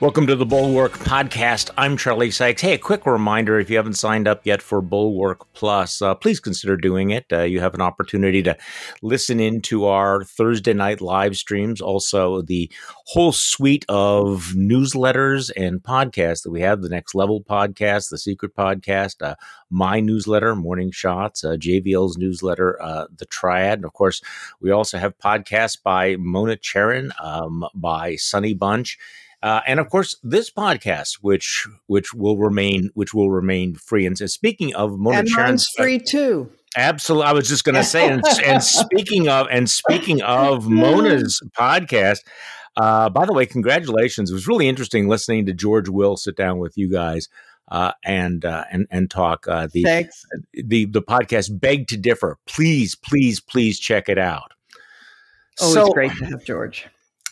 Welcome to the Bulwark Podcast. I'm Charlie Sykes. Hey, a quick reminder if you haven't signed up yet for Bulwark Plus, uh, please consider doing it. Uh, you have an opportunity to listen in to our Thursday night live streams, also the whole suite of newsletters and podcasts that we have the Next Level podcast, the Secret podcast, uh, my newsletter, Morning Shots, uh, JVL's newsletter, uh, The Triad. And of course, we also have podcasts by Mona Charen, um, by Sonny Bunch uh, and of course, this podcast, which which will remain which will remain free. And, speaking of Mona and mine's free too. Absolutely, I was just going to say. And, and, speaking of and speaking of Mona's podcast, uh, by the way, congratulations! It was really interesting listening to George Will sit down with you guys. Uh, and uh, and and talk. Uh, the Thanks. the the podcast beg to differ. Please, please, please check it out. Oh, so, it's great to have George.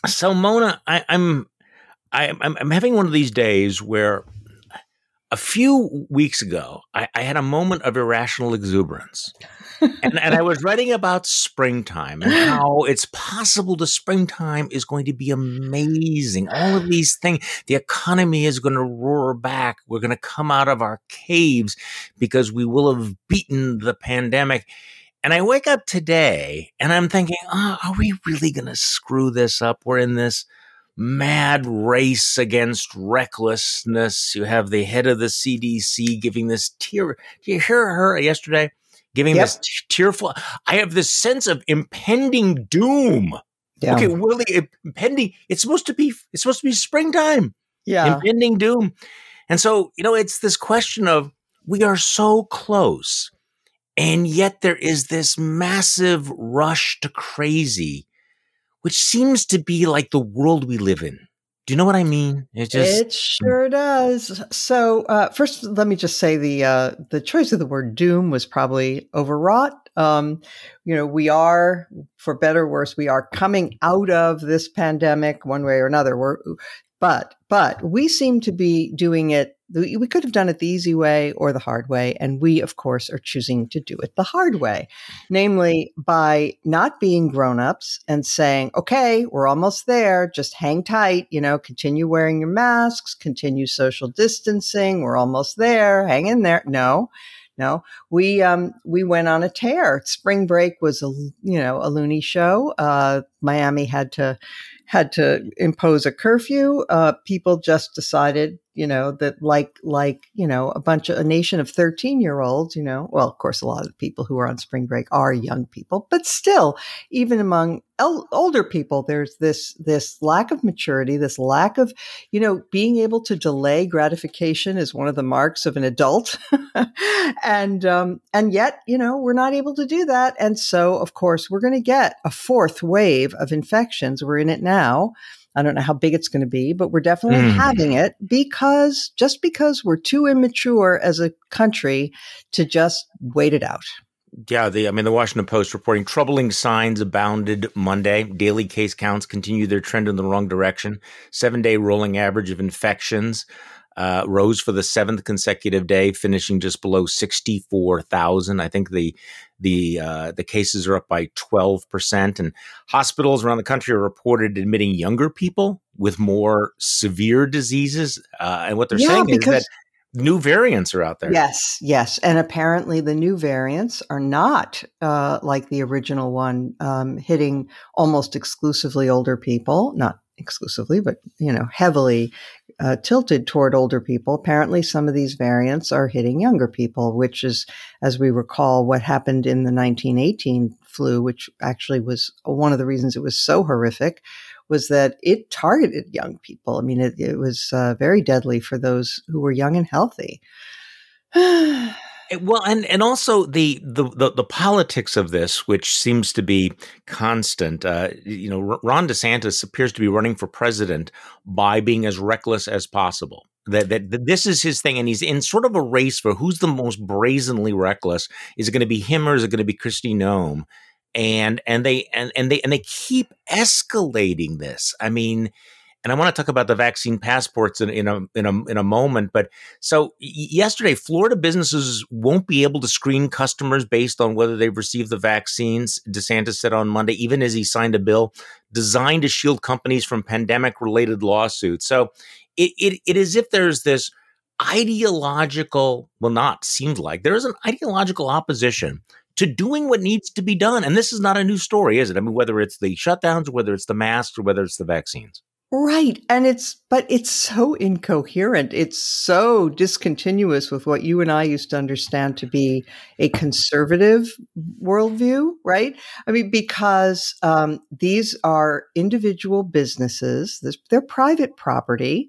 So Mona, I, I'm I, I'm, I'm having one of these days where a few weeks ago, I, I, had a moment of irrational exuberance. and, and, I was writing about springtime and how it's possible the springtime is going to be amazing. All of these things, the economy is going to roar back. We're going to come out of our caves because we will have beaten the pandemic. And I wake up today and I'm thinking, oh, are we really going to screw this up? We're in this mad race against recklessness. You have the head of the CDC giving this tear. Do you hear her yesterday giving yep. this tearful? I have this sense of impending doom. Yeah. Okay, really impending. It's supposed to be. It's supposed to be springtime. Yeah, impending doom. And so you know, it's this question of we are so close, and yet there is this massive rush to crazy which seems to be like the world we live in. Do you know what I mean? It just it sure does. So uh, first, let me just say the uh, the choice of the word doom was probably overwrought. Um, you know, we are, for better or worse, we are coming out of this pandemic one way or another. We're but but we seem to be doing it. We could have done it the easy way or the hard way, and we, of course, are choosing to do it the hard way, namely by not being grown-ups and saying, "Okay, we're almost there. Just hang tight. You know, continue wearing your masks, continue social distancing. We're almost there. Hang in there." No, no, we um, we went on a tear. Spring break was a you know a loony show. Uh, Miami had to had to impose a curfew. Uh, people just decided, you know, that like like you know a bunch of a nation of thirteen year olds, you know, well, of course, a lot of the people who are on spring break are young people, but still, even among el- older people, there's this this lack of maturity, this lack of, you know, being able to delay gratification is one of the marks of an adult, and um, and yet, you know, we're not able to do that, and so of course, we're going to get a fourth wave of infections. We're in it now. I don't know how big it's going to be, but we're definitely mm. having it because just because we're too immature as a country to just wait it out. Yeah, the I mean the Washington Post reporting troubling signs abounded Monday. Daily case counts continue their trend in the wrong direction. 7-day rolling average of infections uh, rose for the seventh consecutive day, finishing just below 64,000. I think the the uh, the cases are up by 12 percent, and hospitals around the country are reported admitting younger people with more severe diseases. Uh, and what they're yeah, saying is that new variants are out there. Yes, yes, and apparently the new variants are not uh, like the original one, um, hitting almost exclusively older people. Not exclusively, but you know, heavily uh, tilted toward older people. Apparently, some of these variants are hitting younger people, which is, as we recall, what happened in the 1918 flu, which actually was one of the reasons it was so horrific, was that it targeted young people. I mean, it, it was uh, very deadly for those who were young and healthy. Well, and and also the, the the the, politics of this, which seems to be constant. Uh, you know, Ron DeSantis appears to be running for president by being as reckless as possible. That, that, that this is his thing, and he's in sort of a race for who's the most brazenly reckless. Is it going to be him or is it going to be Kristi Noem? And and they and and they and they keep escalating this. I mean, and I want to talk about the vaccine passports in, in a in a in a moment. But so yesterday, Florida businesses won't be able to screen customers based on whether they've received the vaccines. DeSantis said on Monday, even as he signed a bill designed to shield companies from pandemic related lawsuits. So it, it it is if there's this ideological, well, not seemed like there is an ideological opposition to doing what needs to be done. And this is not a new story, is it? I mean, whether it's the shutdowns, whether it's the masks, or whether it's the vaccines. Right. And it's, but it's so incoherent. It's so discontinuous with what you and I used to understand to be a conservative worldview, right? I mean, because um, these are individual businesses, they're private property.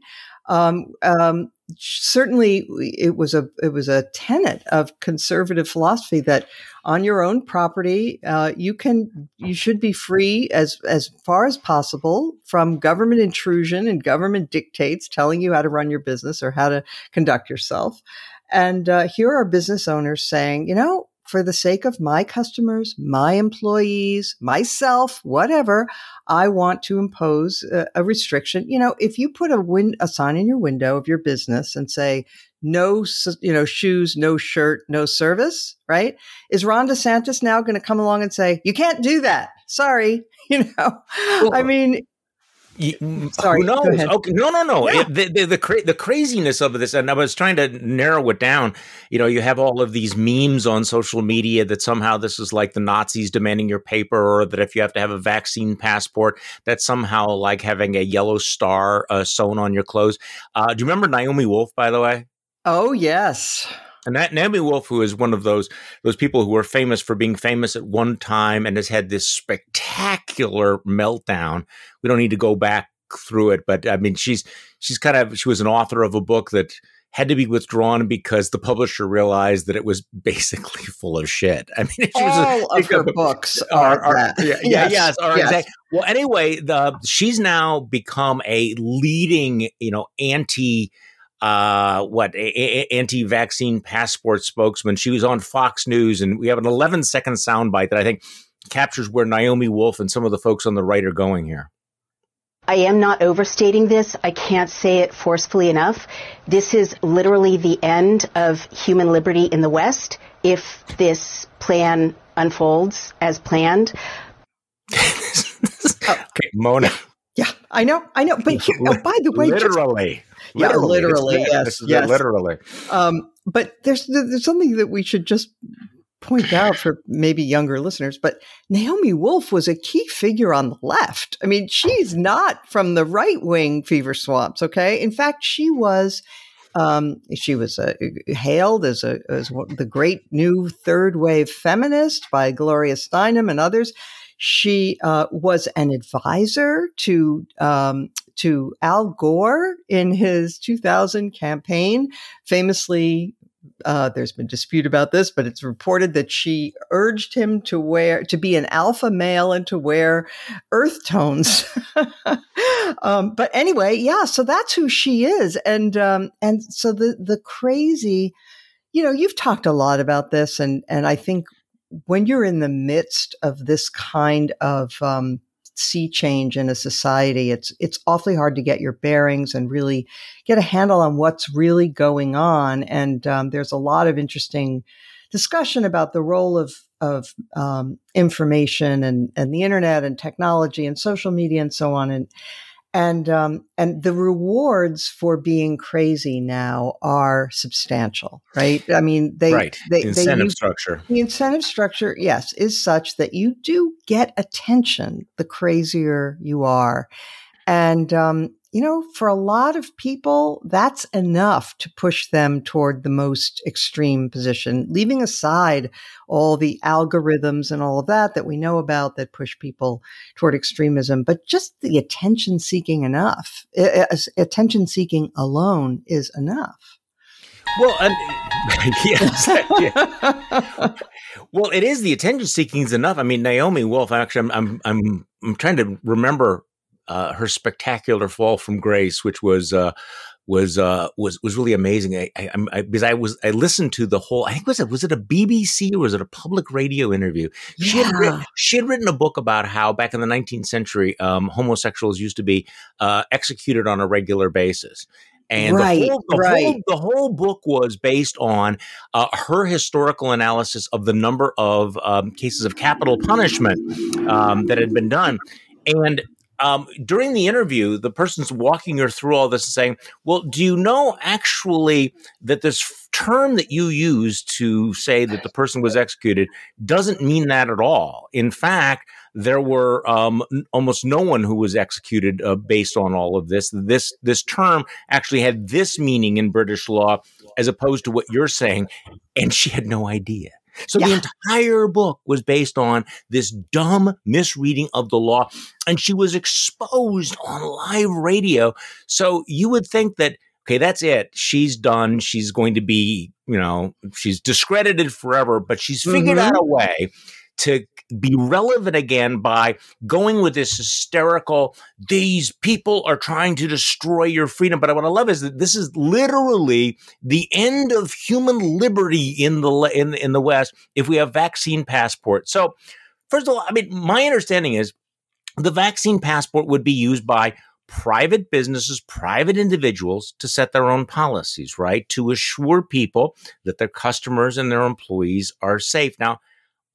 Um, um, certainly it was a it was a tenet of conservative philosophy that on your own property uh, you can you should be free as as far as possible from government intrusion and government dictates telling you how to run your business or how to conduct yourself. And uh, here are business owners saying you know for the sake of my customers, my employees, myself, whatever, I want to impose a, a restriction. You know, if you put a win- a sign in your window of your business and say, no, you know, shoes, no shirt, no service, right? Is Ron DeSantis now going to come along and say, you can't do that? Sorry. You know, I mean, Sorry, who knows? Okay, no, no, no. Yeah. It, the the the, cra- the, craziness of this, and I was trying to narrow it down. You know, you have all of these memes on social media that somehow this is like the Nazis demanding your paper, or that if you have to have a vaccine passport, that's somehow like having a yellow star uh, sewn on your clothes. Uh, do you remember Naomi Wolf, by the way? Oh yes. And that Naomi Wolf, who is one of those those people who are famous for being famous at one time and has had this spectacular meltdown. We don't need to go back through it, but I mean, she's she's kind of she was an author of a book that had to be withdrawn because the publisher realized that it was basically full of shit. I mean, all was a, of her books are, are, are yeah, yes, yes, are yes. Well, anyway, the she's now become a leading, you know, anti uh, what a- a- anti-vaccine passport spokesman. She was on Fox News, and we have an 11 second soundbite that I think captures where Naomi Wolf and some of the folks on the right are going here. I am not overstating this. I can't say it forcefully enough. This is literally the end of human liberty in the West if this plan unfolds as planned. okay, Mona. Yeah, I know, I know. But here, oh, by the way, literally, yeah, literally, yes, yes, literally. Um, but there's there's something that we should just point out for maybe younger listeners. But Naomi Wolf was a key figure on the left. I mean, she's not from the right wing fever swamps. Okay, in fact, she was. Um, she was uh, hailed as a as the great new third wave feminist by Gloria Steinem and others. She uh, was an advisor to um, to Al Gore in his 2000 campaign. Famously, uh, there's been dispute about this, but it's reported that she urged him to wear to be an alpha male and to wear earth tones. um, but anyway, yeah, so that's who she is, and um, and so the the crazy, you know, you've talked a lot about this, and and I think when you're in the midst of this kind of um, sea change in a society, it's it's awfully hard to get your bearings and really get a handle on what's really going on. And um, there's a lot of interesting discussion about the role of of um, information and and the internet and technology and social media and so on. And and um, and the rewards for being crazy now are substantial, right? I mean, they right they, the incentive they use, structure. The incentive structure, yes, is such that you do get attention the crazier you are, and um, you know, for a lot of people, that's enough to push them toward the most extreme position, leaving aside all the algorithms and all of that that we know about that push people toward extremism. But just the attention seeking enough, attention seeking alone is enough. Well, um, yes, yeah. well, it is the attention seeking is enough. I mean, Naomi Wolf. Actually, I'm, I'm, I'm, I'm trying to remember uh, her spectacular fall from grace, which was uh, was uh, was was really amazing. I, I, I, because I was I listened to the whole. I think was it was it a BBC or was it a public radio interview? She had written, she had written a book about how back in the 19th century, um, homosexuals used to be uh, executed on a regular basis. And right, the, whole, the, right. whole, the whole book was based on uh, her historical analysis of the number of um, cases of capital punishment um, that had been done. And um, during the interview, the person's walking her through all this and saying, Well, do you know actually that this term that you use to say that the person was executed doesn't mean that at all? In fact, there were um, almost no one who was executed uh, based on all of this. This this term actually had this meaning in British law as opposed to what you're saying, and she had no idea. So yeah. the entire book was based on this dumb misreading of the law, and she was exposed on live radio. So you would think that, okay, that's it. She's done. She's going to be, you know, she's discredited forever, but she's figured mm-hmm. out a way to be relevant again by going with this hysterical, these people are trying to destroy your freedom. But what I love is that this is literally the end of human liberty in the, in, in the West if we have vaccine passport. So, first of all, I mean, my understanding is the vaccine passport would be used by private businesses, private individuals to set their own policies, right? To assure people that their customers and their employees are safe. Now,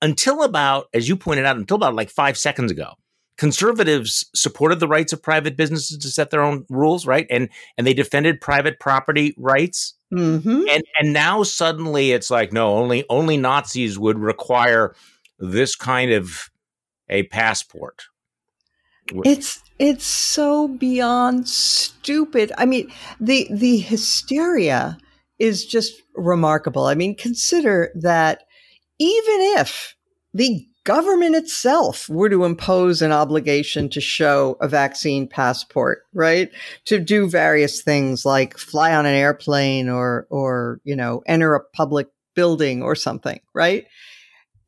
until about, as you pointed out, until about like five seconds ago, conservatives supported the rights of private businesses to set their own rules, right? And and they defended private property rights. Mm-hmm. And and now suddenly it's like no, only only Nazis would require this kind of a passport. It's it's so beyond stupid. I mean, the the hysteria is just remarkable. I mean, consider that even if the government itself were to impose an obligation to show a vaccine passport, right? To do various things like fly on an airplane or, or, you know, enter a public building or something, right?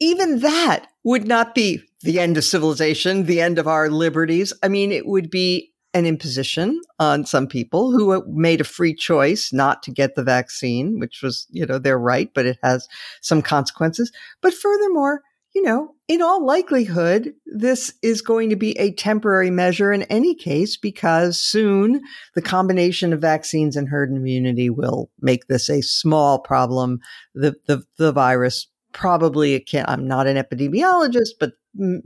Even that would not be the end of civilization, the end of our liberties. I mean, it would be an imposition on some people who uh, made a free choice not to get the vaccine, which was, you know, their right, but it has some consequences. But furthermore, you know, in all likelihood, this is going to be a temporary measure in any case because soon the combination of vaccines and herd immunity will make this a small problem. The, the, the virus probably akin, I'm not an epidemiologist, but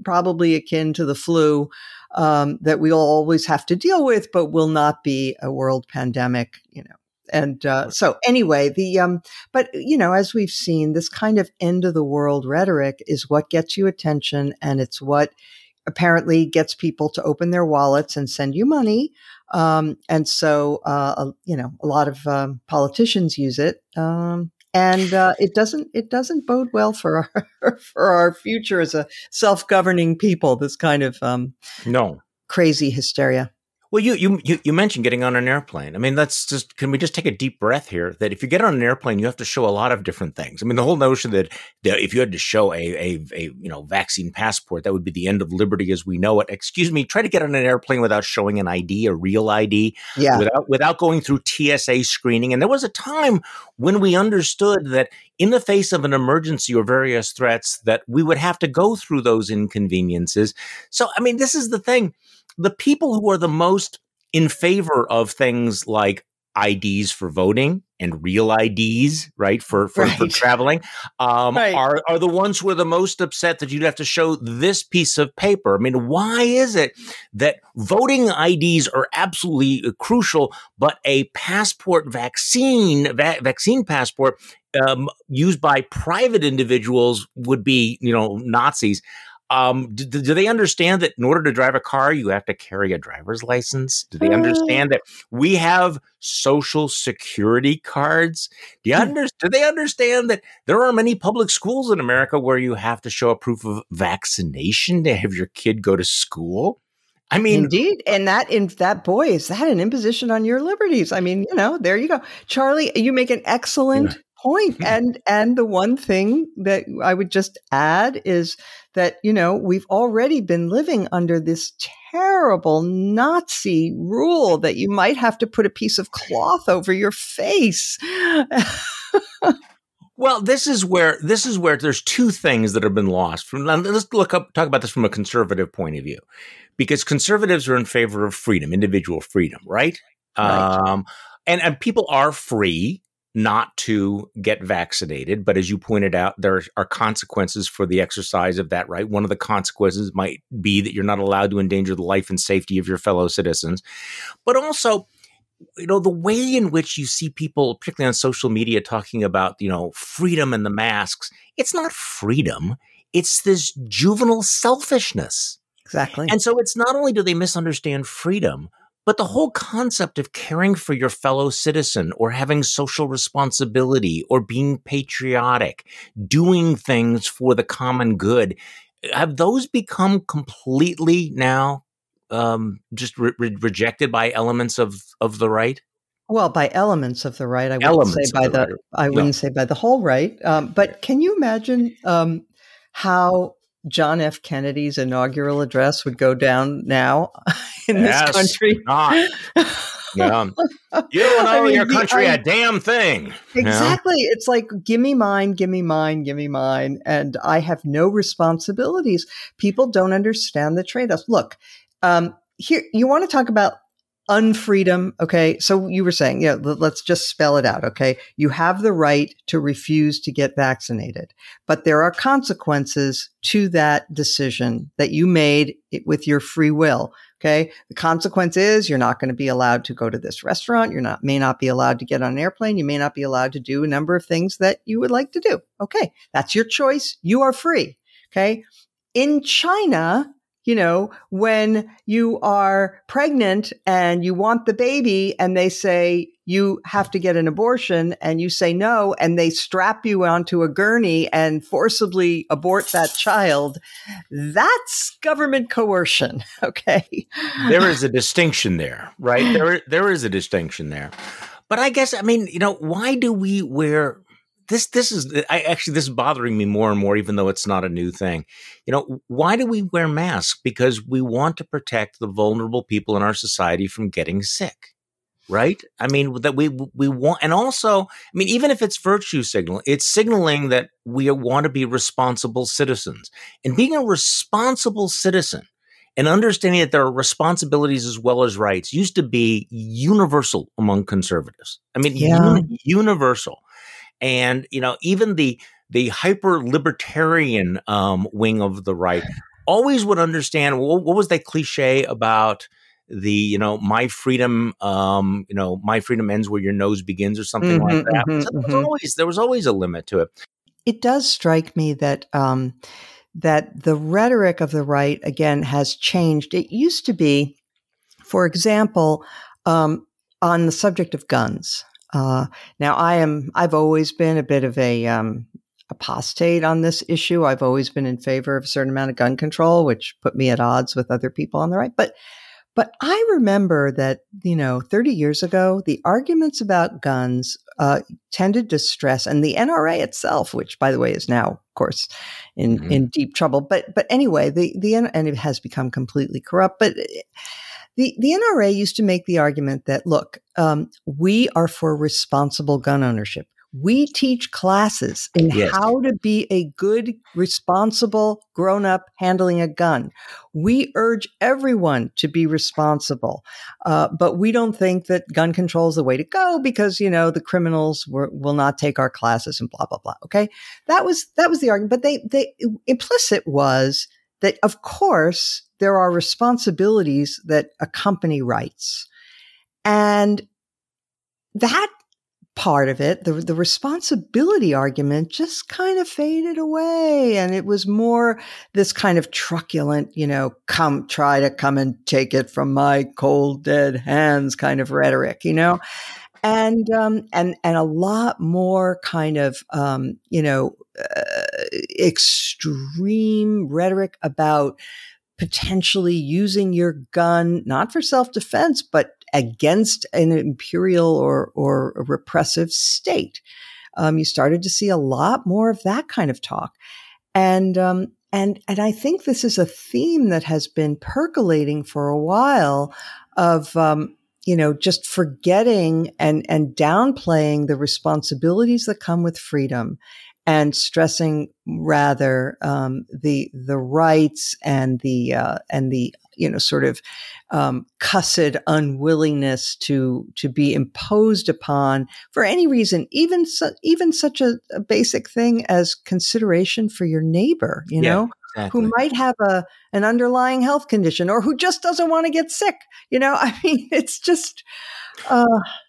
probably akin to the flu um, that we'll always have to deal with, but will not be a world pandemic, you know. And uh, so, anyway, the um, but you know, as we've seen, this kind of end of the world rhetoric is what gets you attention, and it's what apparently gets people to open their wallets and send you money. Um, and so, uh, you know, a lot of um, politicians use it. Um, and uh, it doesn't it doesn't bode well for our for our future as a self governing people. This kind of um, no crazy hysteria. Well, you, you you mentioned getting on an airplane. I mean, that's just can we just take a deep breath here? That if you get on an airplane, you have to show a lot of different things. I mean, the whole notion that, that if you had to show a, a a you know vaccine passport, that would be the end of liberty as we know it. Excuse me, try to get on an airplane without showing an ID, a real ID, yeah, without without going through TSA screening. And there was a time when we understood that in the face of an emergency or various threats, that we would have to go through those inconveniences. So, I mean, this is the thing the people who are the most in favor of things like IDs for voting and real IDs, right, for for, right. for traveling, um, right. are are the ones who are the most upset that you'd have to show this piece of paper. I mean, why is it that voting IDs are absolutely crucial, but a passport vaccine va- vaccine passport um, used by private individuals would be, you know, Nazis? Um, do, do, they understand that in order to drive a car, you have to carry a driver's license? Do they uh. understand that we have social security cards? Do, you hmm. under, do they understand that there are many public schools in America where you have to show a proof of vaccination to have your kid go to school? I mean, indeed, and that in that boy is that an imposition on your liberties? I mean, you know, there you go, Charlie. You make an excellent. Point. and and the one thing that I would just add is that you know we've already been living under this terrible Nazi rule that you might have to put a piece of cloth over your face. Well, this is where this is where there's two things that have been lost. From let's look up talk about this from a conservative point of view, because conservatives are in favor of freedom, individual freedom, right? right. Um, and and people are free not to get vaccinated, but as you pointed out, there are consequences for the exercise of that right. One of the consequences might be that you're not allowed to endanger the life and safety of your fellow citizens, but also you know the way in which you see people particularly on social media talking about you know freedom and the masks it's not freedom. It's this juvenile selfishness. Exactly. And so it's not only do they misunderstand freedom but the whole concept of caring for your fellow citizen or having social responsibility or being patriotic doing things for the common good have those become completely now um, just re- re- rejected by elements of of the right? Well, by elements of the right, I wouldn't say by the, the I wouldn't no. say by the whole right. Um, but can you imagine um, how John F. Kennedy's inaugural address would go down now in yes, this country? Not. Yeah. You don't owe I mean, your country the, I, a damn thing. Exactly. You know? It's like, give me mine, give me mine, give me mine. And I have no responsibilities. People don't understand the trade offs. Look, um, here, you want to talk about unfreedom. Okay. So you were saying, yeah, let's just spell it out. Okay. You have the right to refuse to get vaccinated, but there are consequences to that decision that you made with your free will. Okay. The consequence is you're not going to be allowed to go to this restaurant. You're not, may not be allowed to get on an airplane. You may not be allowed to do a number of things that you would like to do. Okay. That's your choice. You are free. Okay. In China, you know, when you are pregnant and you want the baby and they say you have to get an abortion and you say no and they strap you onto a gurney and forcibly abort that child, that's government coercion. Okay. there is a distinction there, right? There, there is a distinction there. But I guess, I mean, you know, why do we wear this this is I actually this is bothering me more and more even though it's not a new thing. You know, why do we wear masks? Because we want to protect the vulnerable people in our society from getting sick. Right? I mean that we we want and also, I mean even if it's virtue signal, it's signaling that we want to be responsible citizens. And being a responsible citizen and understanding that there are responsibilities as well as rights used to be universal among conservatives. I mean, yeah. uni- universal and you know even the the hyper libertarian um, wing of the right always would understand what, what, was that cliche about the you know my freedom um, you know my freedom ends where your nose begins or something mm-hmm, like that. Mm-hmm, so there, was mm-hmm. always, there was always a limit to it. It does strike me that um, that the rhetoric of the right again has changed. It used to be, for example, um, on the subject of guns. Uh, now, I am. I've always been a bit of a um, apostate on this issue. I've always been in favor of a certain amount of gun control, which put me at odds with other people on the right. But, but I remember that you know, 30 years ago, the arguments about guns uh, tended to stress, and the NRA itself, which by the way is now, of course, in mm-hmm. in deep trouble. But but anyway, the the and it has become completely corrupt. But the, the NRA used to make the argument that, look, um, we are for responsible gun ownership. We teach classes in yes. how to be a good, responsible grown up handling a gun. We urge everyone to be responsible, uh, but we don't think that gun control is the way to go because you know the criminals were, will not take our classes and blah blah blah. Okay, that was that was the argument, but they they implicit was that of course there are responsibilities that accompany rights. And that part of it, the, the responsibility argument just kind of faded away. And it was more this kind of truculent, you know, come try to come and take it from my cold, dead hands kind of rhetoric, you know? And, um, and, and a lot more kind of, um, you know, uh, extreme rhetoric about potentially using your gun, not for self defense, but against an imperial or, or repressive state. um, you started to see a lot more of that kind of talk. And, um, and, and I think this is a theme that has been percolating for a while of, um, you know, just forgetting and, and downplaying the responsibilities that come with freedom and stressing rather um, the the rights and the uh, and the you know sort of um, cussed unwillingness to to be imposed upon for any reason, even su- even such a, a, basic thing as consideration for your neighbor, you yeah, know, exactly. who might have a an underlying health condition or who just doesn't want to get sick. You know, I mean, it's just. Uh,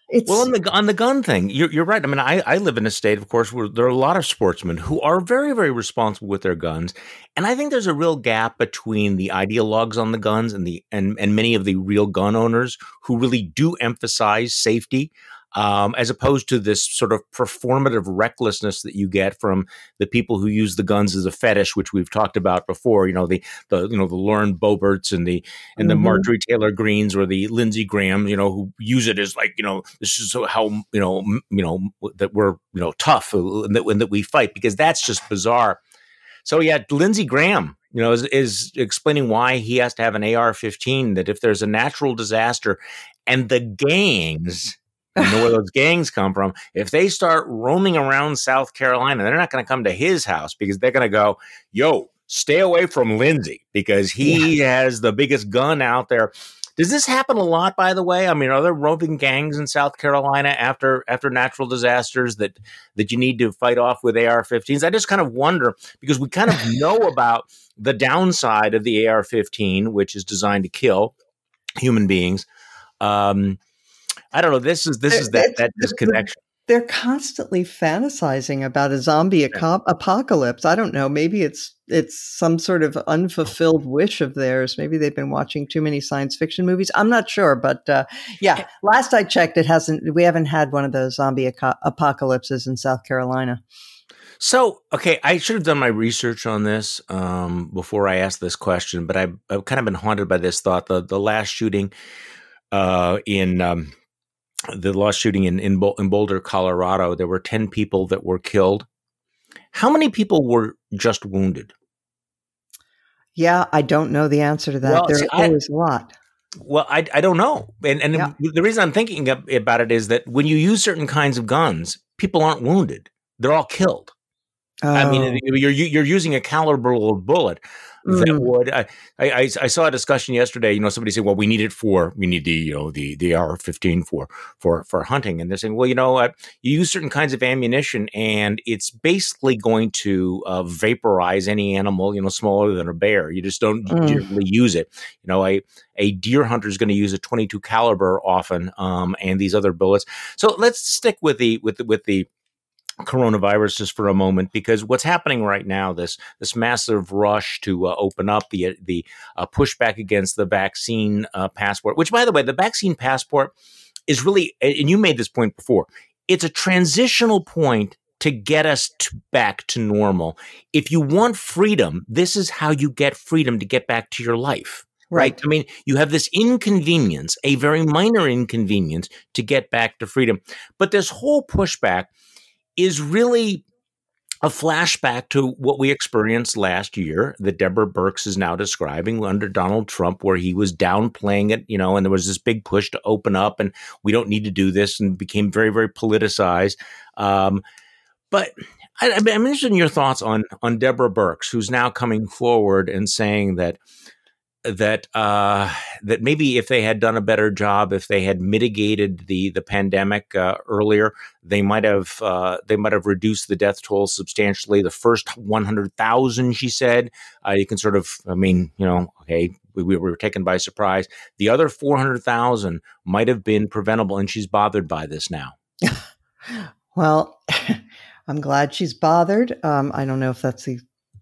it's well on the on the gun thing. You're, you're right. I mean, I, I live in a state, of course, where there are a lot of sportsmen who are very very responsible with their guns, and I think there's a real gap between the ideologues on the guns and the and and many of the real gun owners who really do emphasize safety um, as opposed to this sort of performative recklessness that you get from the people who use the guns as a fetish, which we've talked about before. You know the the you know the Lauren Boeberts and the and mm-hmm. the Marjorie Taylor Greenes or the Lindsey Graham, you know, who use it as like you know this is how you know m- you know that we're you know tough uh, and that, and that we fight because that's just bizarre. So yeah, Lindsey Graham, you know, is, is, explaining why he has to have an AR-15. That if there's a natural disaster, and the gangs know where those gangs come from. If they start roaming around South Carolina, they're not going to come to his house because they're going to go, yo, stay away from Lindsey because he yeah. has the biggest gun out there. Does this happen a lot, by the way? I mean, are there roving gangs in South Carolina after after natural disasters that that you need to fight off with AR-15s? I just kind of wonder because we kind of know about the downside of the AR-15, which is designed to kill human beings. Um, I don't know. This is this is that that disconnection. They're constantly fantasizing about a zombie apocalypse. I don't know. Maybe it's it's some sort of unfulfilled wish of theirs. Maybe they've been watching too many science fiction movies. I'm not sure, but uh, yeah. Last I checked, it hasn't. We haven't had one of those zombie apocalypses in South Carolina. So, okay, I should have done my research on this um, before I asked this question, but I've, I've, kind of been haunted by this thought. The the last shooting uh, in um, the last shooting in, in, in Boulder, Colorado, there were 10 people that were killed. How many people were just wounded? Yeah, I don't know the answer to that. Well, there, see, there I, a lot. Well, I, I don't know. And, and yeah. the reason I'm thinking about it is that when you use certain kinds of guns, people aren't wounded, they're all killed. Oh. I mean, oh. you're you're using a calibral bullet mm. that would. I, I, I saw a discussion yesterday. You know, somebody said, "Well, we need it for we need the you know the the AR-15 for for for hunting," and they're saying, "Well, you know, uh, you use certain kinds of ammunition, and it's basically going to uh, vaporize any animal you know smaller than a bear. You just don't mm. generally use it. You know, a a deer hunter is going to use a 22 caliber often, um, and these other bullets. So let's stick with the with the, with the coronavirus just for a moment because what's happening right now this this massive rush to uh, open up the the uh, pushback against the vaccine uh, passport which by the way the vaccine passport is really and you made this point before it's a transitional point to get us to back to normal if you want freedom this is how you get freedom to get back to your life Right. right. I mean, you have this inconvenience, a very minor inconvenience to get back to freedom. But this whole pushback is really a flashback to what we experienced last year that Deborah Birx is now describing under Donald Trump, where he was downplaying it, you know, and there was this big push to open up and we don't need to do this and became very, very politicized. Um, but I, I'm interested in your thoughts on on Deborah Birx, who's now coming forward and saying that that uh, that maybe if they had done a better job, if they had mitigated the the pandemic uh, earlier, they might have uh, they might have reduced the death toll substantially. The first one hundred thousand, she said, uh, you can sort of, I mean, you know, okay, we, we were taken by surprise. The other four hundred thousand might have been preventable, and she's bothered by this now. well. I'm glad she's bothered. Um, I don't know if that's the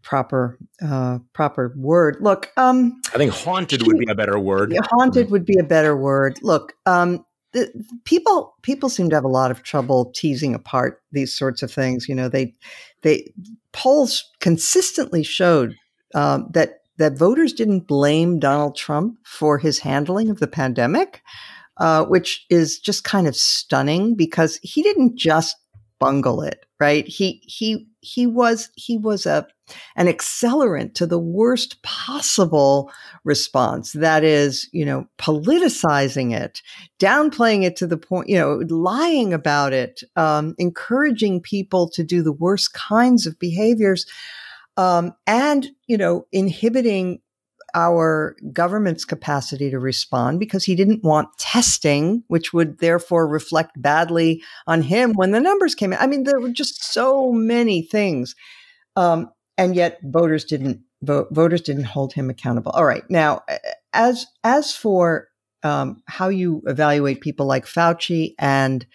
proper uh, proper word. Look, um, I think haunted would be a better word. Haunted would be a better word. Look, um, the, people people seem to have a lot of trouble teasing apart these sorts of things. You know, they they polls consistently showed um, that that voters didn't blame Donald Trump for his handling of the pandemic, uh, which is just kind of stunning because he didn't just bungle it. right? He he he was he was a an accelerant to the worst possible response. That is, you know, politicizing it, downplaying it to the point, you know, lying about it, um, encouraging people to do the worst kinds of behaviors, um, and you know, inhibiting our government's capacity to respond because he didn't want testing, which would therefore reflect badly on him when the numbers came in. I mean, there were just so many things. Um, and yet voters didn't vote, voters didn't hold him accountable. All right. Now, as, as for, um, how you evaluate people like Fauci and,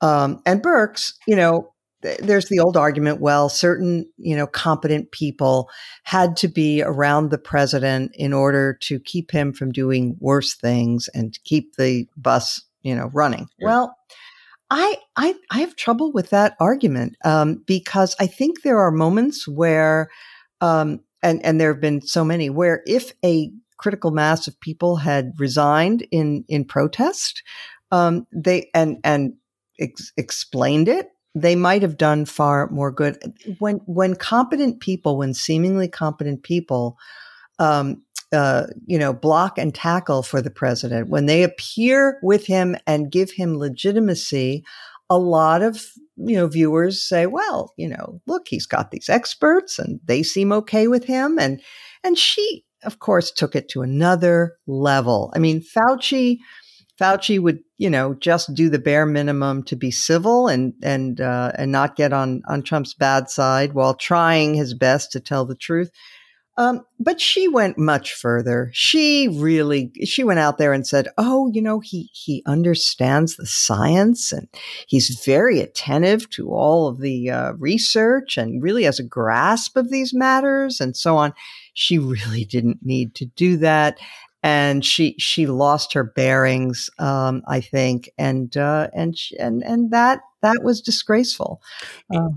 um, and Birx, you know, there's the old argument well certain you know competent people had to be around the president in order to keep him from doing worse things and keep the bus you know running yeah. well I, I i have trouble with that argument um, because i think there are moments where um, and and there have been so many where if a critical mass of people had resigned in in protest um, they and and ex- explained it they might have done far more good. When when competent people when seemingly competent people um, uh, you know block and tackle for the president. When they appear with him and give him legitimacy a lot of you know viewers say well you know look he's got these experts and they seem okay with him. And and she of course took it to another level. I mean fauci Fauci would, you know, just do the bare minimum to be civil and and uh, and not get on on Trump's bad side while trying his best to tell the truth. Um, but she went much further. She really she went out there and said, "Oh, you know, he he understands the science and he's very attentive to all of the uh, research and really has a grasp of these matters and so on." She really didn't need to do that and she she lost her bearings, um, I think, and uh, and she, and and that that was disgraceful. Uh,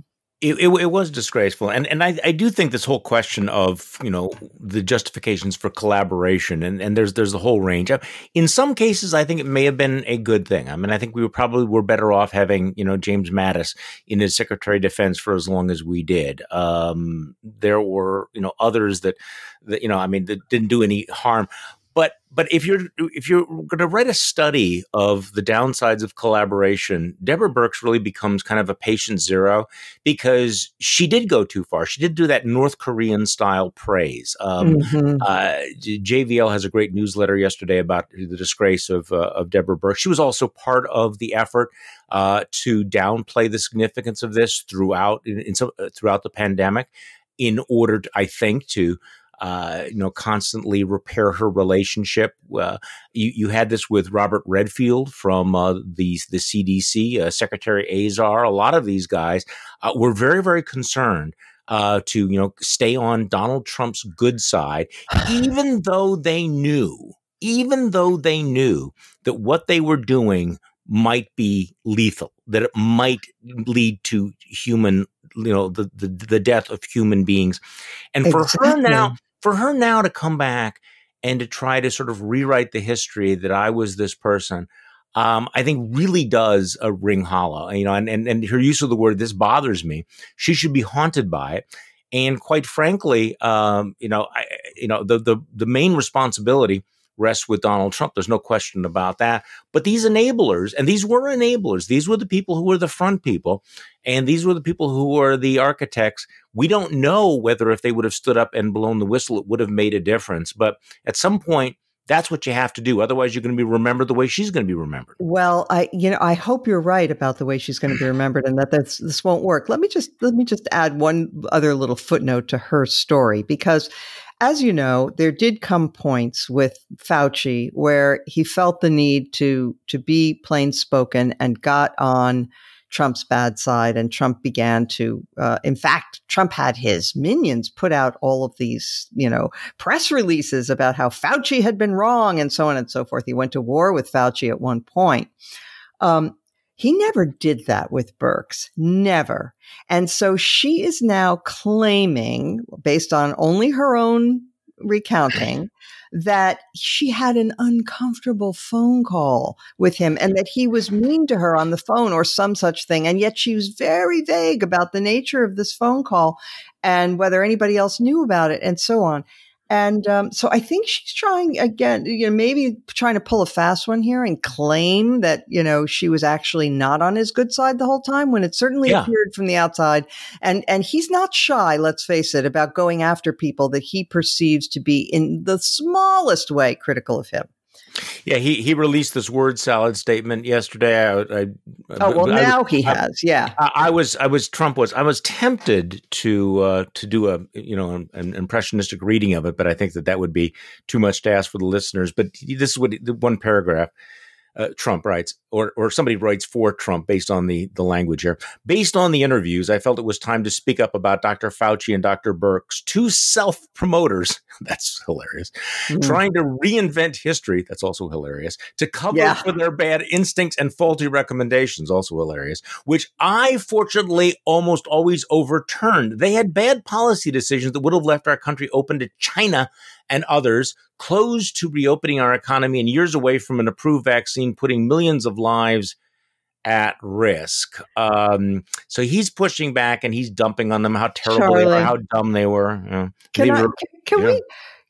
it, it, it, was disgraceful, and and I, I do think this whole question of you know the justifications for collaboration, and, and there's there's a whole range. In some cases, I think it may have been a good thing. I mean, I think we were probably were better off having you know James Mattis in his Secretary of Defense for as long as we did. Um, there were you know others that that you know I mean that didn't do any harm, but but if you're if you're going to write a study of the downsides of collaboration, Deborah Birx really becomes kind of a patient zero because she did go too far. She did do that North Korean style praise. Um, mm-hmm. uh, JVL has a great newsletter yesterday about the disgrace of uh, of Deborah Birx. She was also part of the effort uh, to downplay the significance of this throughout in, in some, uh, throughout the pandemic, in order, to, I think, to uh, you know, constantly repair her relationship. Uh, you, you had this with Robert Redfield from uh, the the CDC, uh, Secretary Azar. A lot of these guys uh, were very very concerned uh, to you know stay on Donald Trump's good side, even though they knew, even though they knew that what they were doing might be lethal, that it might lead to human, you know, the the, the death of human beings, and for exactly. her now for her now to come back and to try to sort of rewrite the history that I was this person, um, I think really does a ring hollow. You know, and, and and her use of the word "this bothers me." She should be haunted by it. And quite frankly, um, you know, I, you know, the the the main responsibility rests with Donald Trump. There's no question about that. But these enablers, and these were enablers, these were the people who were the front people, and these were the people who were the architects. We don't know whether if they would have stood up and blown the whistle, it would have made a difference. But at some point, that's what you have to do. Otherwise, you're going to be remembered the way she's going to be remembered. Well, I, you know, I hope you're right about the way she's going to be remembered, and that this this won't work. Let me just let me just add one other little footnote to her story because as you know, there did come points with Fauci where he felt the need to to be plain spoken and got on Trump's bad side, and Trump began to. Uh, in fact, Trump had his minions put out all of these, you know, press releases about how Fauci had been wrong and so on and so forth. He went to war with Fauci at one point. Um, he never did that with Birx, never. And so she is now claiming, based on only her own recounting that she had an uncomfortable phone call with him and that he was mean to her on the phone or some such thing. And yet she was very vague about the nature of this phone call and whether anybody else knew about it and so on. And um, so I think she's trying again, you know, maybe trying to pull a fast one here and claim that, you know, she was actually not on his good side the whole time when it certainly yeah. appeared from the outside. And, and he's not shy, let's face it, about going after people that he perceives to be in the smallest way critical of him. Yeah, he, he released this word salad statement yesterday. I, I, oh well, I, now he has. Yeah, I, was I was Trump was I was tempted to uh, to do a you know an, an, impressionistic reading of it, but I think that that would be too much to ask for the listeners. But this is what the one paragraph uh, Trump writes, or or somebody writes for Trump based on the the language here. Based on the interviews, I felt it was time to speak up about Dr. Fauci and Dr. Birx, two self promoters. That's hilarious. Mm. Trying to reinvent history. That's also hilarious. To cover yeah. for their bad instincts and faulty recommendations. Also hilarious. Which I fortunately almost always overturned. They had bad policy decisions that would have left our country open to China and others closed to reopening our economy and years away from an approved vaccine, putting millions of lives at risk. Um, so he's pushing back and he's dumping on them how terrible Charlie. they were, how dumb they were. Yeah. Can, I, were, can, can yeah. we?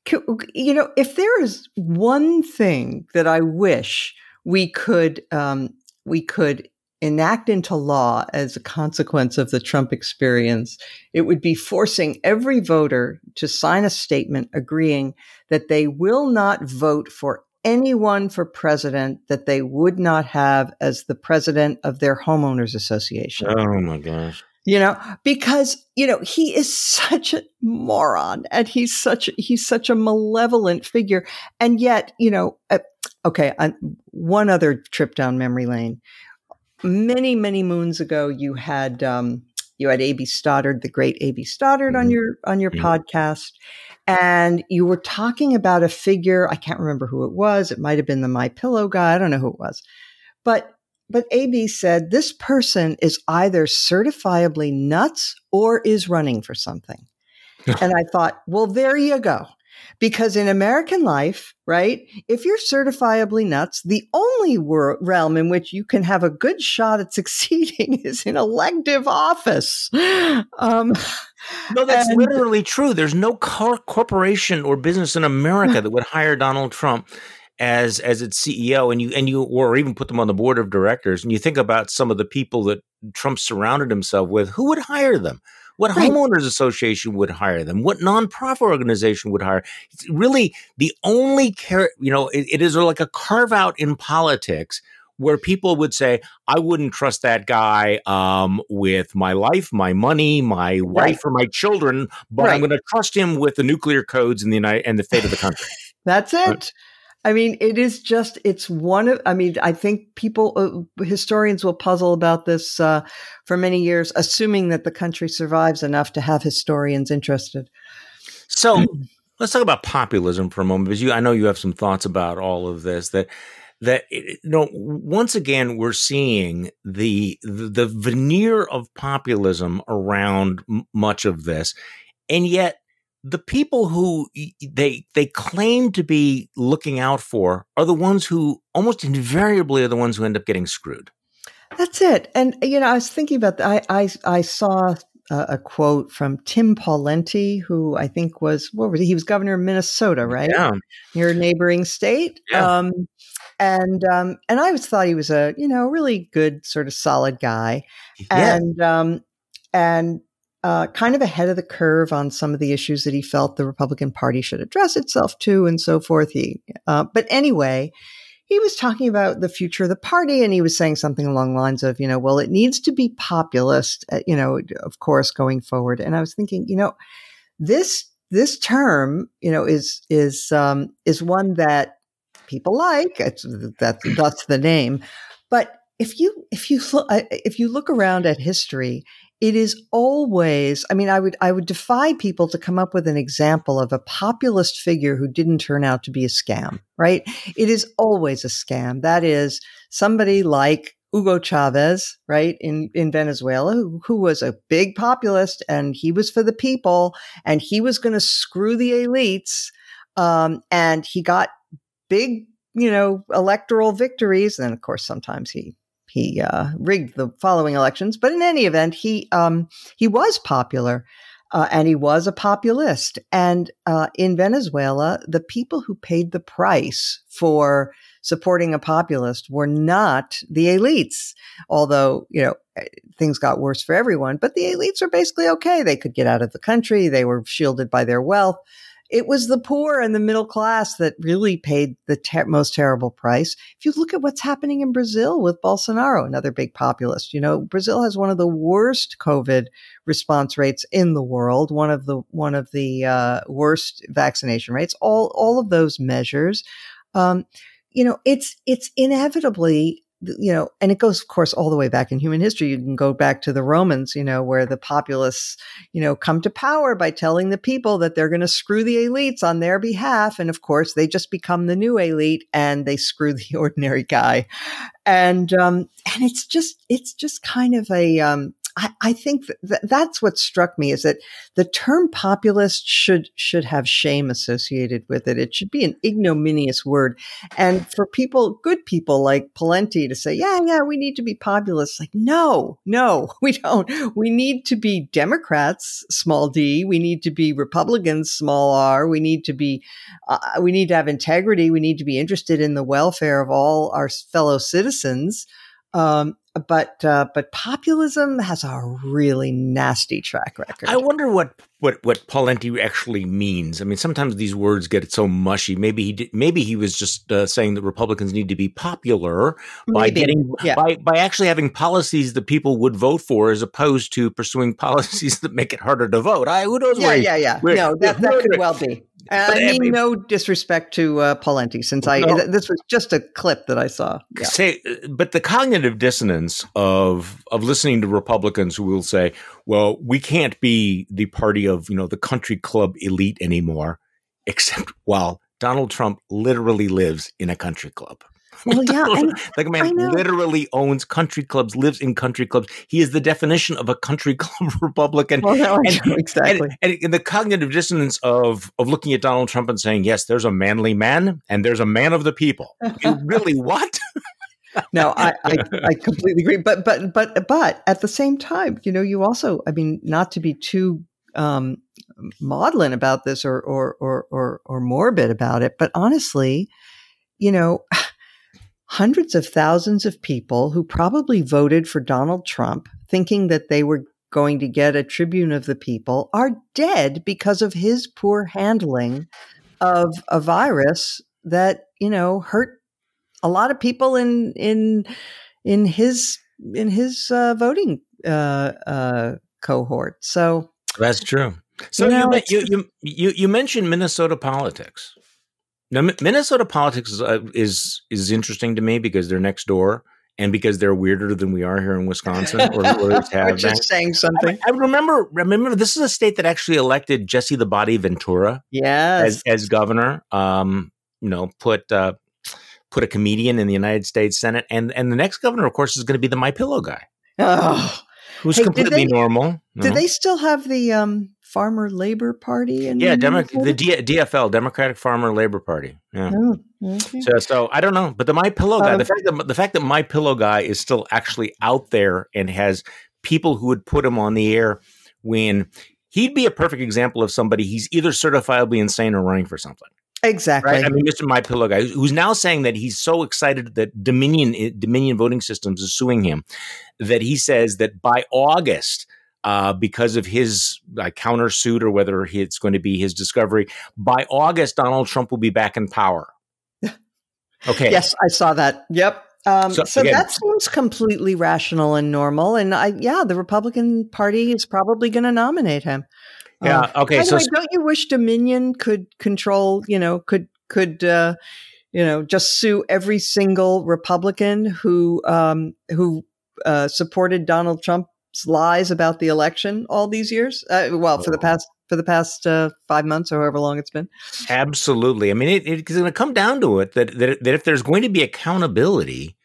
Can, you know, if there is one thing that I wish we could um, we could enact into law as a consequence of the Trump experience, it would be forcing every voter to sign a statement agreeing that they will not vote for anyone for president that they would not have as the president of their homeowners association. Oh my gosh. You know, because, you know, he is such a moron and he's such, he's such a malevolent figure. And yet, you know, uh, okay, uh, one other trip down memory lane many many moons ago you had um, you had AB Stoddard, the great AB Stoddard, on mm-hmm. your on your mm-hmm. podcast, and you were talking about a figure. I can't remember who it was. It might have been the My Pillow guy. I don't know who it was, but but AB said this person is either certifiably nuts or is running for something. and I thought, well, there you go. Because in American life, right, if you're certifiably nuts, the only wor- realm in which you can have a good shot at succeeding is in elective office. Um, no, that's and- literally true. There's no car- corporation or business in America that would hire Donald Trump as as its CEO and you and you or even put them on the board of directors and you think about some of the people that Trump surrounded himself with who would hire them what right. homeowners association would hire them? What nonprofit organization would hire? It's really the only care, you know, it, it is like a carve out in politics where people would say, I wouldn't trust that guy um, with my life, my money, my right. wife, or my children, but right. I'm going to trust him with the nuclear codes and the United and the fate of the country. That's it. I mean, it is just, it's one of, I mean, I think people, uh, historians will puzzle about this uh, for many years, assuming that the country survives enough to have historians interested. So let's talk about populism for a moment, because you, I know you have some thoughts about all of this that, that, you know, once again, we're seeing the, the, the veneer of populism around m- much of this. And yet the people who they they claim to be looking out for are the ones who almost invariably are the ones who end up getting screwed. That's it. And you know, I was thinking about that. I I, I saw a, a, quote from Tim Pawlenty, who I think was what was he? He was governor of Minnesota, right? Yeah, your neighboring state. Yeah. Um, and um, and I always thought he was a you know really good sort of solid guy, yeah. and um, and uh, kind of ahead of the curve on some of the issues that he felt the Republican Party should address itself to, and so forth. He, uh, but anyway, he was talking about the future of the party, and he was saying something along the lines of, you know, well, it needs to be populist, uh, you know, of course, going forward. And I was thinking, you know, this this term, you know, is is um, is one that people like. It's, that's that's the name, but if you if you look uh, if you look around at history it is always i mean i would i would defy people to come up with an example of a populist figure who didn't turn out to be a scam right it is always a scam that is somebody like Hugo Chavez, right, in, in Venezuela, who, who was a big populist and he was for the people and he was going to screw the elites Um, and he got big, you know, electoral victories. And of course, sometimes he he uh, rigged the following elections. But in any event, he um, he was popular. Uh, and he was a populist. And uh, in Venezuela, the people who paid the price for supporting a populist were not the elites. Although, you know, eh, things got worse for everyone, but the elites are basically okay. They could get out of the country. They were shielded by their wealth it was the poor and the middle class that really paid the ter- most terrible price. If you look at what's happening in Brazil with Bolsonaro, another big populist, you know, Brazil has one of the worst COVID response rates in the world, one of the one of the uh, worst vaccination rates. All all of those measures, um, you know, it's it's inevitably you know, and it goes, of course, all the way back in human history. You can go back to the Romans, you know, where the populace, you know, come to power by telling the people that they're going to screw the elites on their behalf. And of course, they just become the new elite and they screw the ordinary guy. And, um, and it's just, it's just kind of a, um, I, I think that that's what struck me is that the term populist should should have shame associated with it. It should be an ignominious word. And for people, good people like Pawlenty, to say, yeah, yeah, we need to be populist. Like, no, no, we don't. We need to be Democrats, small d. We need to be Republicans, small r. We need to be, uh, we need to have integrity. We need to be interested in the welfare of all our fellow citizens. Um, but uh, but populism has a really nasty track record. I wonder what what what Pawlenty actually means. I mean, sometimes these words get so mushy. Maybe he did, maybe he was just uh, saying that Republicans need to be popular by maybe. getting yeah. by by actually having policies that people would vote for, as opposed to pursuing policies that make it harder to vote. I who knows? Yeah, where, yeah, yeah. Where, no, that, that could well be. I mean, no disrespect to uh, since I no. this was just a clip that I saw. Yeah. Say, but the cognitive dissonance of of listening to Republicans who will say, "Well, we can't be the party of you know the country club elite anymore," except while Donald Trump literally lives in a country club. Well, yeah, like a man literally owns country clubs, lives in country clubs. He is the definition of a country club Republican. Well, no, and, exactly. And, and, the cognitive dissonance of of looking at Donald Trump and saying, "Yes, there's a manly man, and there's a man of the people." you really what? no, I, I, I completely agree. But but but but at the same time, you know, you also, I mean, not to be too um, maudlin about this or, or or or or morbid about it, but honestly, you know hundreds of thousands of people who probably voted for Donald Trump thinking that they were going to get a tribune of the people are dead because of his poor handling of a virus that, you know, hurt a lot of people in in in his in his uh, voting uh, uh, cohort. So that's true. So you, know, you, you, you you mentioned Minnesota politics. Now, Minnesota politics is, uh, is is interesting to me because they're next door and because they're weirder than we are here in Wisconsin. Or, or have just saying something. I, I, remember. Remember, this is a state that actually elected Jesse the Body Ventura, yes, as, as governor. Um, you know, put uh, put a comedian in the United States Senate, and and the next governor, of course, is going to be the My Pillow guy. Oh, who's hey, completely they, normal. Do know? they still have the um, Farmer Labor Party? In yeah, Demo- the D- DFL, Democratic Farmer Labor Party. Yeah. Oh, okay. So, so I don't know, but the My Pillow guy, um, the fact that the fact that My Pillow guy is still actually out there and has people who would put him on the air when he'd be a perfect example of somebody he's either certifiably insane or running for something. Exactly. Right? I mean, Mr. My Pillow guy, who's now saying that he's so excited that Dominion Dominion Voting Systems is suing him that he says that by August uh, because of his uh, countersuit or whether it's going to be his discovery. By August, Donald Trump will be back in power. Okay. yes, I saw that. Yep. Um, so, so again, that seems completely rational and normal. And I, yeah, the Republican Party is probably going to nominate him. Yeah. Um, okay. So way, don't you wish Dominion could control? You know, could could uh, you know just sue every single Republican who um, who uh, supported Donald Trump lies about the election all these years. Uh, well, for the oh. past for the past uh, five months or however long it's been. Absolutely. I mean, it, it's going to come down to it that, that that if there's going to be accountability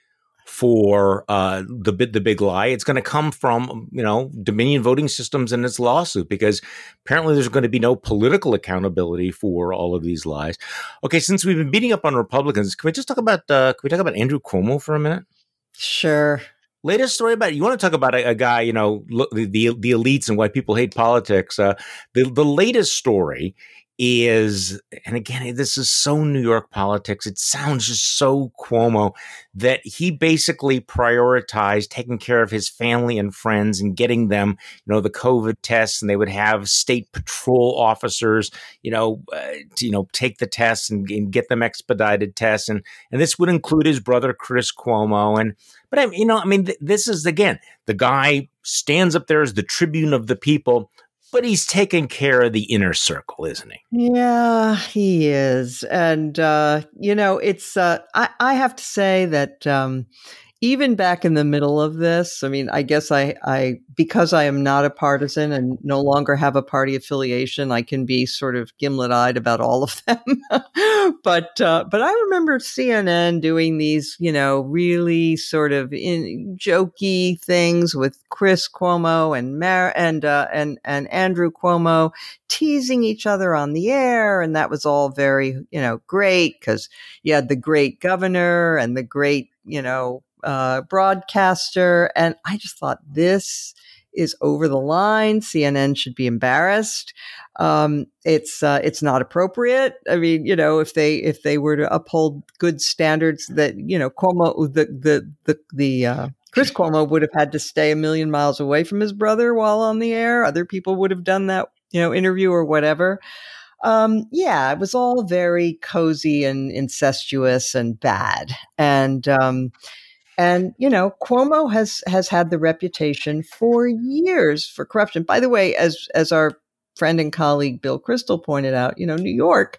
for uh, the the big lie. It's going to come from you know Dominion Voting Systems and its lawsuit because apparently there's going to be no political accountability for all of these lies. Okay, since we've been beating up on Republicans, can we just talk about uh, can we talk about Andrew Cuomo for a minute? Sure. Latest story about you want to talk about a, a guy, you know, the, the, the elites and why people hate politics. Uh, the the latest story is, and again, this is so New York politics. It sounds just so Cuomo that he basically prioritized taking care of his family and friends and getting them, you know, the COVID tests, and they would have state patrol officers, you know, uh, you know, take the tests and, and get them expedited tests, and and this would include his brother Chris Cuomo, and but I, you know, I mean, th- this is again the guy stands up there as the tribune of the people but he's taking care of the inner circle, isn't he? Yeah, he is. And, uh, you know, it's, uh, I, I have to say that, um, even back in the middle of this, I mean, I guess I, I, because I am not a partisan and no longer have a party affiliation, I can be sort of gimlet eyed about all of them. but, uh, but I remember CNN doing these, you know, really sort of in, jokey things with Chris Cuomo and Mar- and, uh, and, and Andrew Cuomo teasing each other on the air. And that was all very, you know, great because you had the great governor and the great, you know, uh, broadcaster. And I just thought this is over the line. CNN should be embarrassed. Um, it's uh, it's not appropriate. I mean, you know, if they if they were to uphold good standards, that you know, Cuomo the the the the uh, Chris Cuomo would have had to stay a million miles away from his brother while on the air. Other people would have done that, you know, interview or whatever. Um, yeah, it was all very cozy and incestuous and bad. And um, and you know, Cuomo has has had the reputation for years for corruption. By the way, as as our friend and colleague Bill Kristol pointed out, you know, New York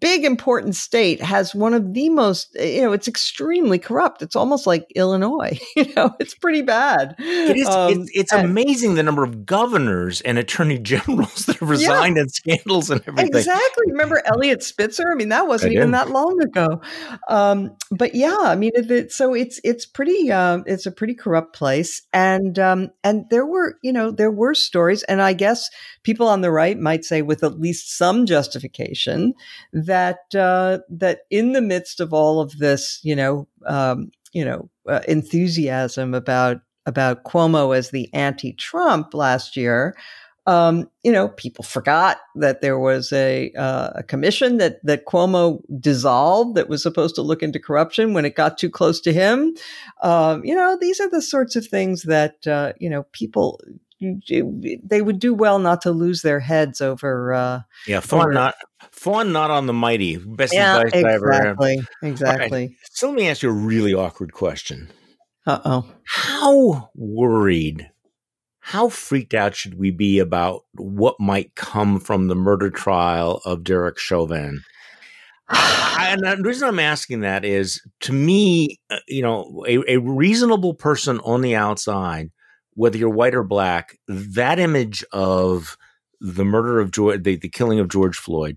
big important state has one of the most you know it's extremely corrupt. It's almost like illinois you know it's pretty bad. It is um, it's, it's and, amazing the number of governors and attorney generals that have resigned yeah, and scandals and everything. Exactly. Remember eliot spitzer? I mean that wasn't even that long ago. Um, but yeah i mean it, it, so it's it's pretty uh, it's a pretty corrupt place. And um, and there were you know there were stories and i guess people on the right might say with at least some justification that uh, that in the midst of all of this, you know, um, you know, uh, enthusiasm about about Cuomo as the anti-Trump last year, um, you know, people forgot that there was a, uh, a commission that that Cuomo dissolved that was supposed to look into corruption when it got too close to him. Um, you know, these are the sorts of things that uh, you know people they would do well not to lose their heads over. Uh, yeah, fawn not fawn not on the mighty. Best yeah, advice exactly, I ever Exactly, exactly. Right. So let me ask you a really awkward question. Uh oh. How worried? How freaked out should we be about what might come from the murder trial of Derek Chauvin? and the reason I'm asking that is, to me, uh, you know, a, a reasonable person on the outside whether you're white or black, that image of the murder of George, the, the killing of George Floyd,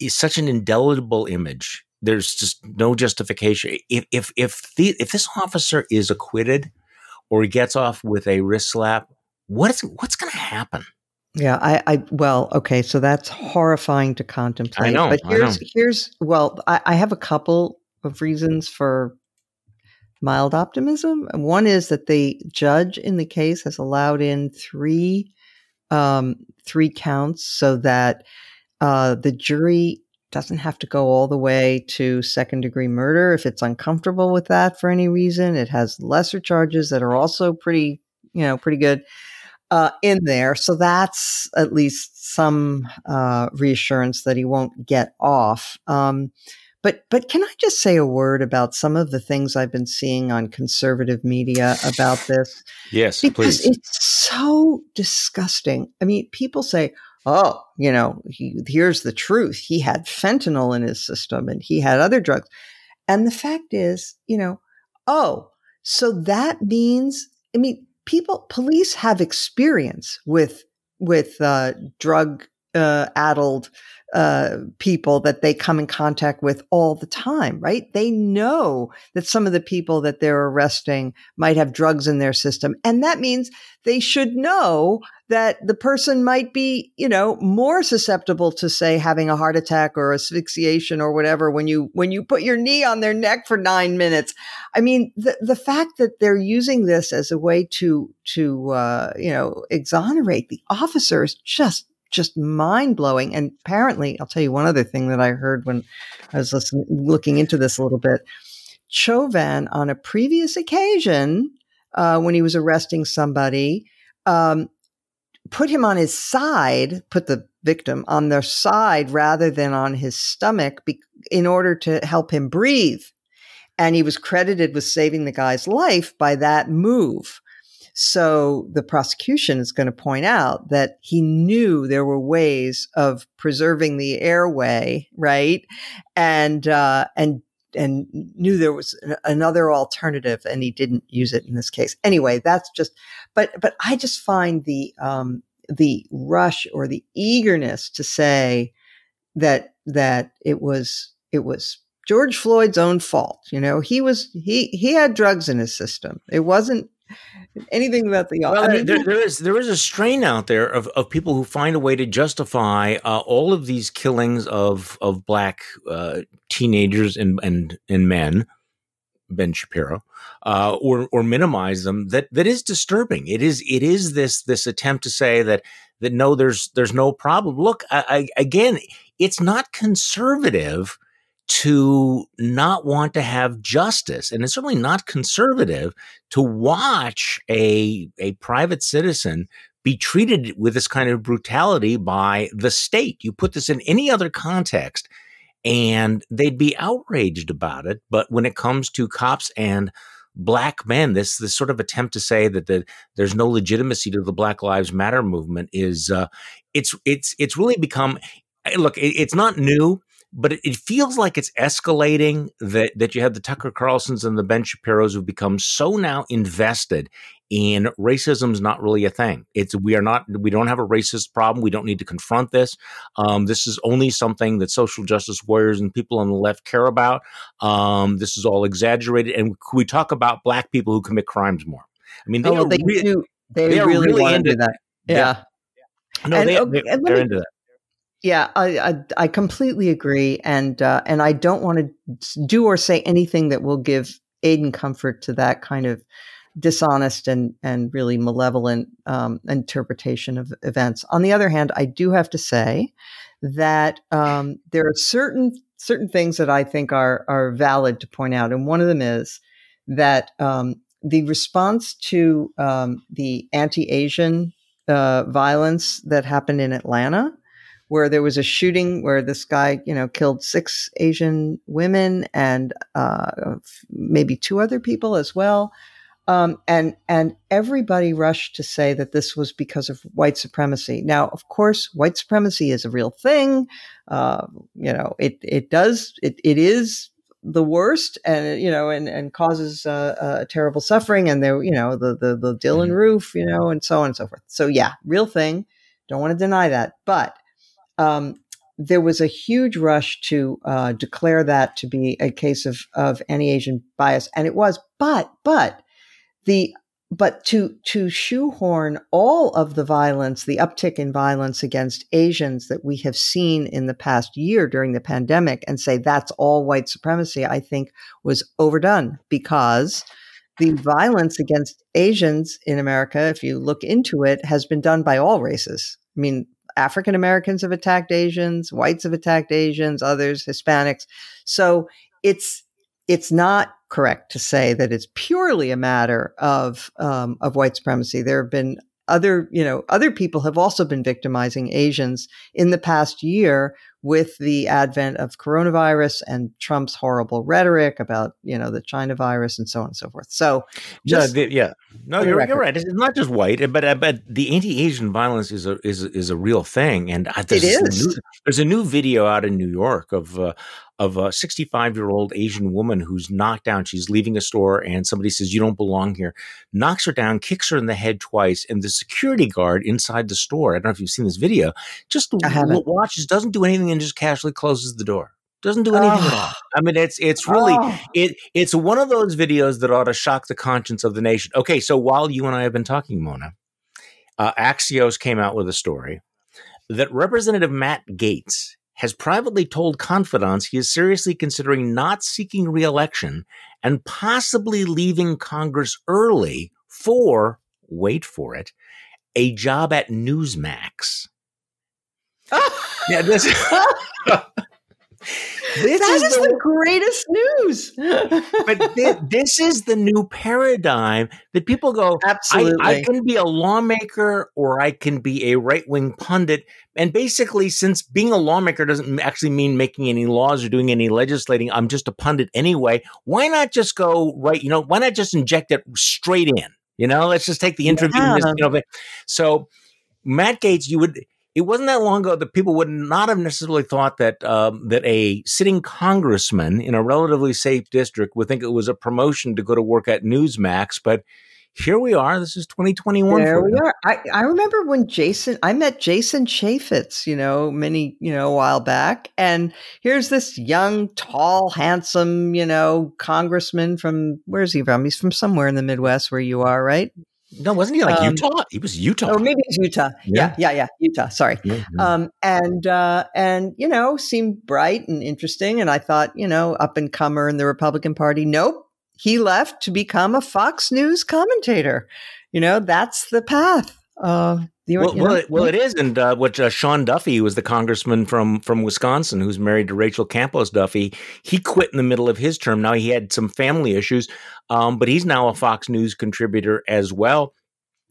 is such an indelible image. There's just no justification. If if if the, if this officer is acquitted or he gets off with a wrist slap, what's what's going to happen? Yeah, I, I well, okay, so that's horrifying to contemplate. I know, but here's know. here's well, I, I have a couple of reasons for mild optimism. One is that the judge in the case has allowed in three um, three counts so that uh, the jury doesn't have to go all the way to second degree murder if it's uncomfortable with that for any reason. It has lesser charges that are also pretty, you know, pretty good uh, in there. So that's at least some uh, reassurance that he won't get off. Um, but but can I just say a word about some of the things I've been seeing on conservative media about this? Yes, because please. it's so disgusting. I mean, people say, "Oh, you know, he, here's the truth. He had fentanyl in his system, and he had other drugs." And the fact is, you know, oh, so that means, I mean, people, police have experience with with uh, drug uh, addled uh, people that they come in contact with all the time, right? They know that some of the people that they're arresting might have drugs in their system. And that means they should know that the person might be, you know, more susceptible to say having a heart attack or asphyxiation or whatever when you, when you put your knee on their neck for nine minutes. I mean, the, the fact that they're using this as a way to, to, uh, you know, exonerate the officers just just mind blowing. And apparently, I'll tell you one other thing that I heard when I was listening, looking into this a little bit. Chauvin, on a previous occasion, uh, when he was arresting somebody, um, put him on his side, put the victim on their side rather than on his stomach be- in order to help him breathe. And he was credited with saving the guy's life by that move. So the prosecution is going to point out that he knew there were ways of preserving the airway, right? And, uh, and, and knew there was another alternative and he didn't use it in this case. Anyway, that's just, but, but I just find the, um, the rush or the eagerness to say that, that it was, it was George Floyd's own fault. You know, he was, he, he had drugs in his system. It wasn't anything about the well, I mean, there, there is there is a strain out there of, of people who find a way to justify uh, all of these killings of of black uh, teenagers and and and men, Ben Shapiro, uh, or or minimize them. That that is disturbing. It is it is this this attempt to say that that no, there's there's no problem. Look, I, I, again, it's not conservative to not want to have justice. And it's certainly not conservative to watch a, a private citizen be treated with this kind of brutality by the state. You put this in any other context and they'd be outraged about it. But when it comes to cops and black men, this this sort of attempt to say that the, there's no legitimacy to the Black Lives Matter movement is uh, it's it's it's really become look. It, it's not new but it, feels like it's escalating that that you have the Tucker Carlsons and the Ben Shapiro's who've become so now invested in racism's not really a thing. It's we are not we don't have a racist problem. We don't need to confront this. Um, this is only something that social justice warriors and people on the left care about. Um, this is all exaggerated, and we talk about black people who commit crimes more. I mean, they oh, they re- do. They, they really, really into that. Yeah. yeah. No, and, they, okay, they, are into that. Yeah, I, I, I completely agree, and uh, and I don't want to do or say anything that will give Aiden comfort to that kind of dishonest and and really malevolent um, interpretation of events. On the other hand, I do have to say that um, there are certain certain things that I think are are valid to point out, and one of them is that um, the response to um, the anti-Asian uh, violence that happened in Atlanta where there was a shooting where this guy, you know, killed six Asian women and uh, maybe two other people as well. Um, and and everybody rushed to say that this was because of white supremacy. Now, of course, white supremacy is a real thing. Uh, you know, it it does it it is the worst, and you know, and and causes uh, uh, terrible suffering. And there, you know, the the the Dylann mm-hmm. Roof, you know, and so on and so forth. So yeah, real thing. Don't want to deny that, but um, there was a huge rush to uh, declare that to be a case of, of anti-Asian bias, and it was. But but the but to to shoehorn all of the violence, the uptick in violence against Asians that we have seen in the past year during the pandemic, and say that's all white supremacy, I think was overdone because the violence against Asians in America, if you look into it, has been done by all races. I mean, African Americans have attacked Asians, whites have attacked Asians, others, Hispanics. So it's it's not correct to say that it's purely a matter of um, of white supremacy. There have been other, you know, other people have also been victimizing Asians in the past year with the advent of coronavirus and Trump's horrible rhetoric about, you know, the China virus and so on and so forth. So, just yeah, the, yeah. no, you're, you're, right. It's not just white, but uh, but the anti-Asian violence is a is is a real thing, and uh, it is. A new, there's a new video out in New York of uh, of a 65 year old Asian woman who's knocked down. She's leaving a store and somebody says, You don't belong here, knocks her down, kicks her in the head twice. And the security guard inside the store, I don't know if you've seen this video, just watches, doesn't do anything and just casually closes the door. Doesn't do anything oh. at all. I mean, it's it's really oh. it it's one of those videos that ought to shock the conscience of the nation. Okay, so while you and I have been talking, Mona, uh, Axios came out with a story that Representative Matt Gaetz has privately told confidants he is seriously considering not seeking reelection and possibly leaving Congress early for, wait for it, a job at Newsmax. yeah, this, This that is, is the, the, greatest news. but th- this is the new paradigm that people go, Absolutely. I, I can be a lawmaker or I can be a right wing pundit. And basically, since being a lawmaker doesn't actually mean making any laws or doing any legislating, I'm just a pundit anyway. Why not just go right? You know, why not just inject it straight in? You know, let's just take the interview. Yeah. You know, so Matt Gaetz, you would it wasn't that long ago that people would not have necessarily thought that um, that a sitting congressman in a relatively safe district would think it was a promotion to go to work at Newsmax, but here we are. This is 2021. There we are. I, I remember when Jason, I met Jason Chaffetz, you know, many, you know, a while back. And here's this young, tall, handsome, you know, congressman from, where's he from? He's from somewhere in the Midwest where you are, right? No, wasn't he like um, Utah? He was Utah. Or maybe it's Utah. Yeah, yeah, yeah, yeah Utah. Sorry. Mm-hmm. Um, and uh, and you know, seemed bright and interesting. And I thought, you know, up and comer in the Republican Party. Nope, he left to become a Fox News commentator. You know, that's the path. Uh, the, well, well, it, well, it is, and uh, what uh, Sean Duffy, was the congressman from from Wisconsin, who's married to Rachel Campos Duffy, he quit in the middle of his term. Now he had some family issues, um, but he's now a Fox News contributor as well.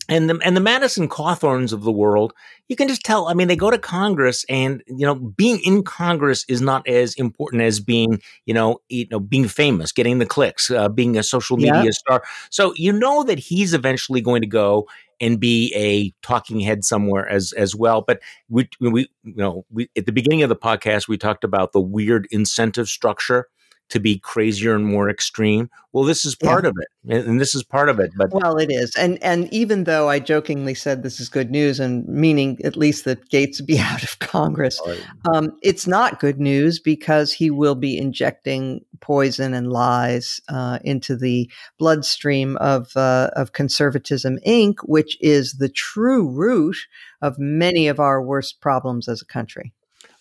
And the and the Madison Cawthorns of the world, you can just tell. I mean, they go to Congress, and you know, being in Congress is not as important as being, you know, you know, being famous, getting the clicks, uh, being a social media yeah. star. So you know that he's eventually going to go and be a talking head somewhere as as well. But we we you know we at the beginning of the podcast we talked about the weird incentive structure to be crazier and more extreme. Well, this is part yeah. of it, and this is part of it. But well, it is, and and even though I jokingly said this is good news, and meaning at least that Gaetz be out of Congress, um, it's not good news because he will be injecting poison and lies uh, into the bloodstream of uh, of conservatism Inc., which is the true root of many of our worst problems as a country.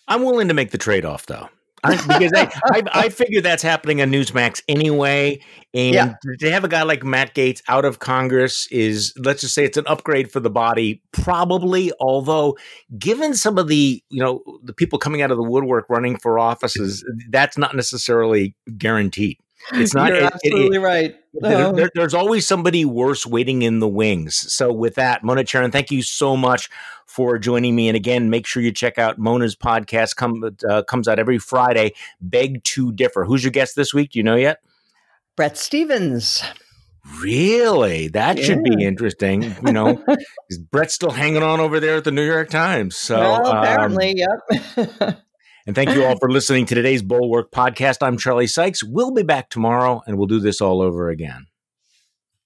I'm willing to make the trade off, though. I, because I, I, I figure that's happening on Newsmax anyway. And yeah. to have a guy like Matt Gaetz out of Congress is, let's just say, it's an upgrade for the body, probably. Although, given some of the, you know, the people coming out of the woodwork running for offices, that's not necessarily guaranteed. It's not You're it, absolutely it, right. There, there, there's always somebody worse waiting in the wings. So, with that, Mona Charen, thank you so much for joining me. And again, make sure you check out Mona's podcast. Come uh, comes out every Friday. Beg to differ. Who's your guest this week? Do you know yet? Bret Stephens. Really? That yeah. should be interesting. You know, is Bret still hanging on over there at the New York Times? So well, apparently, um, yep. And thank you all for listening to today's Bulwark podcast. I'm Charlie Sykes. We'll be back tomorrow and we'll do this all over again.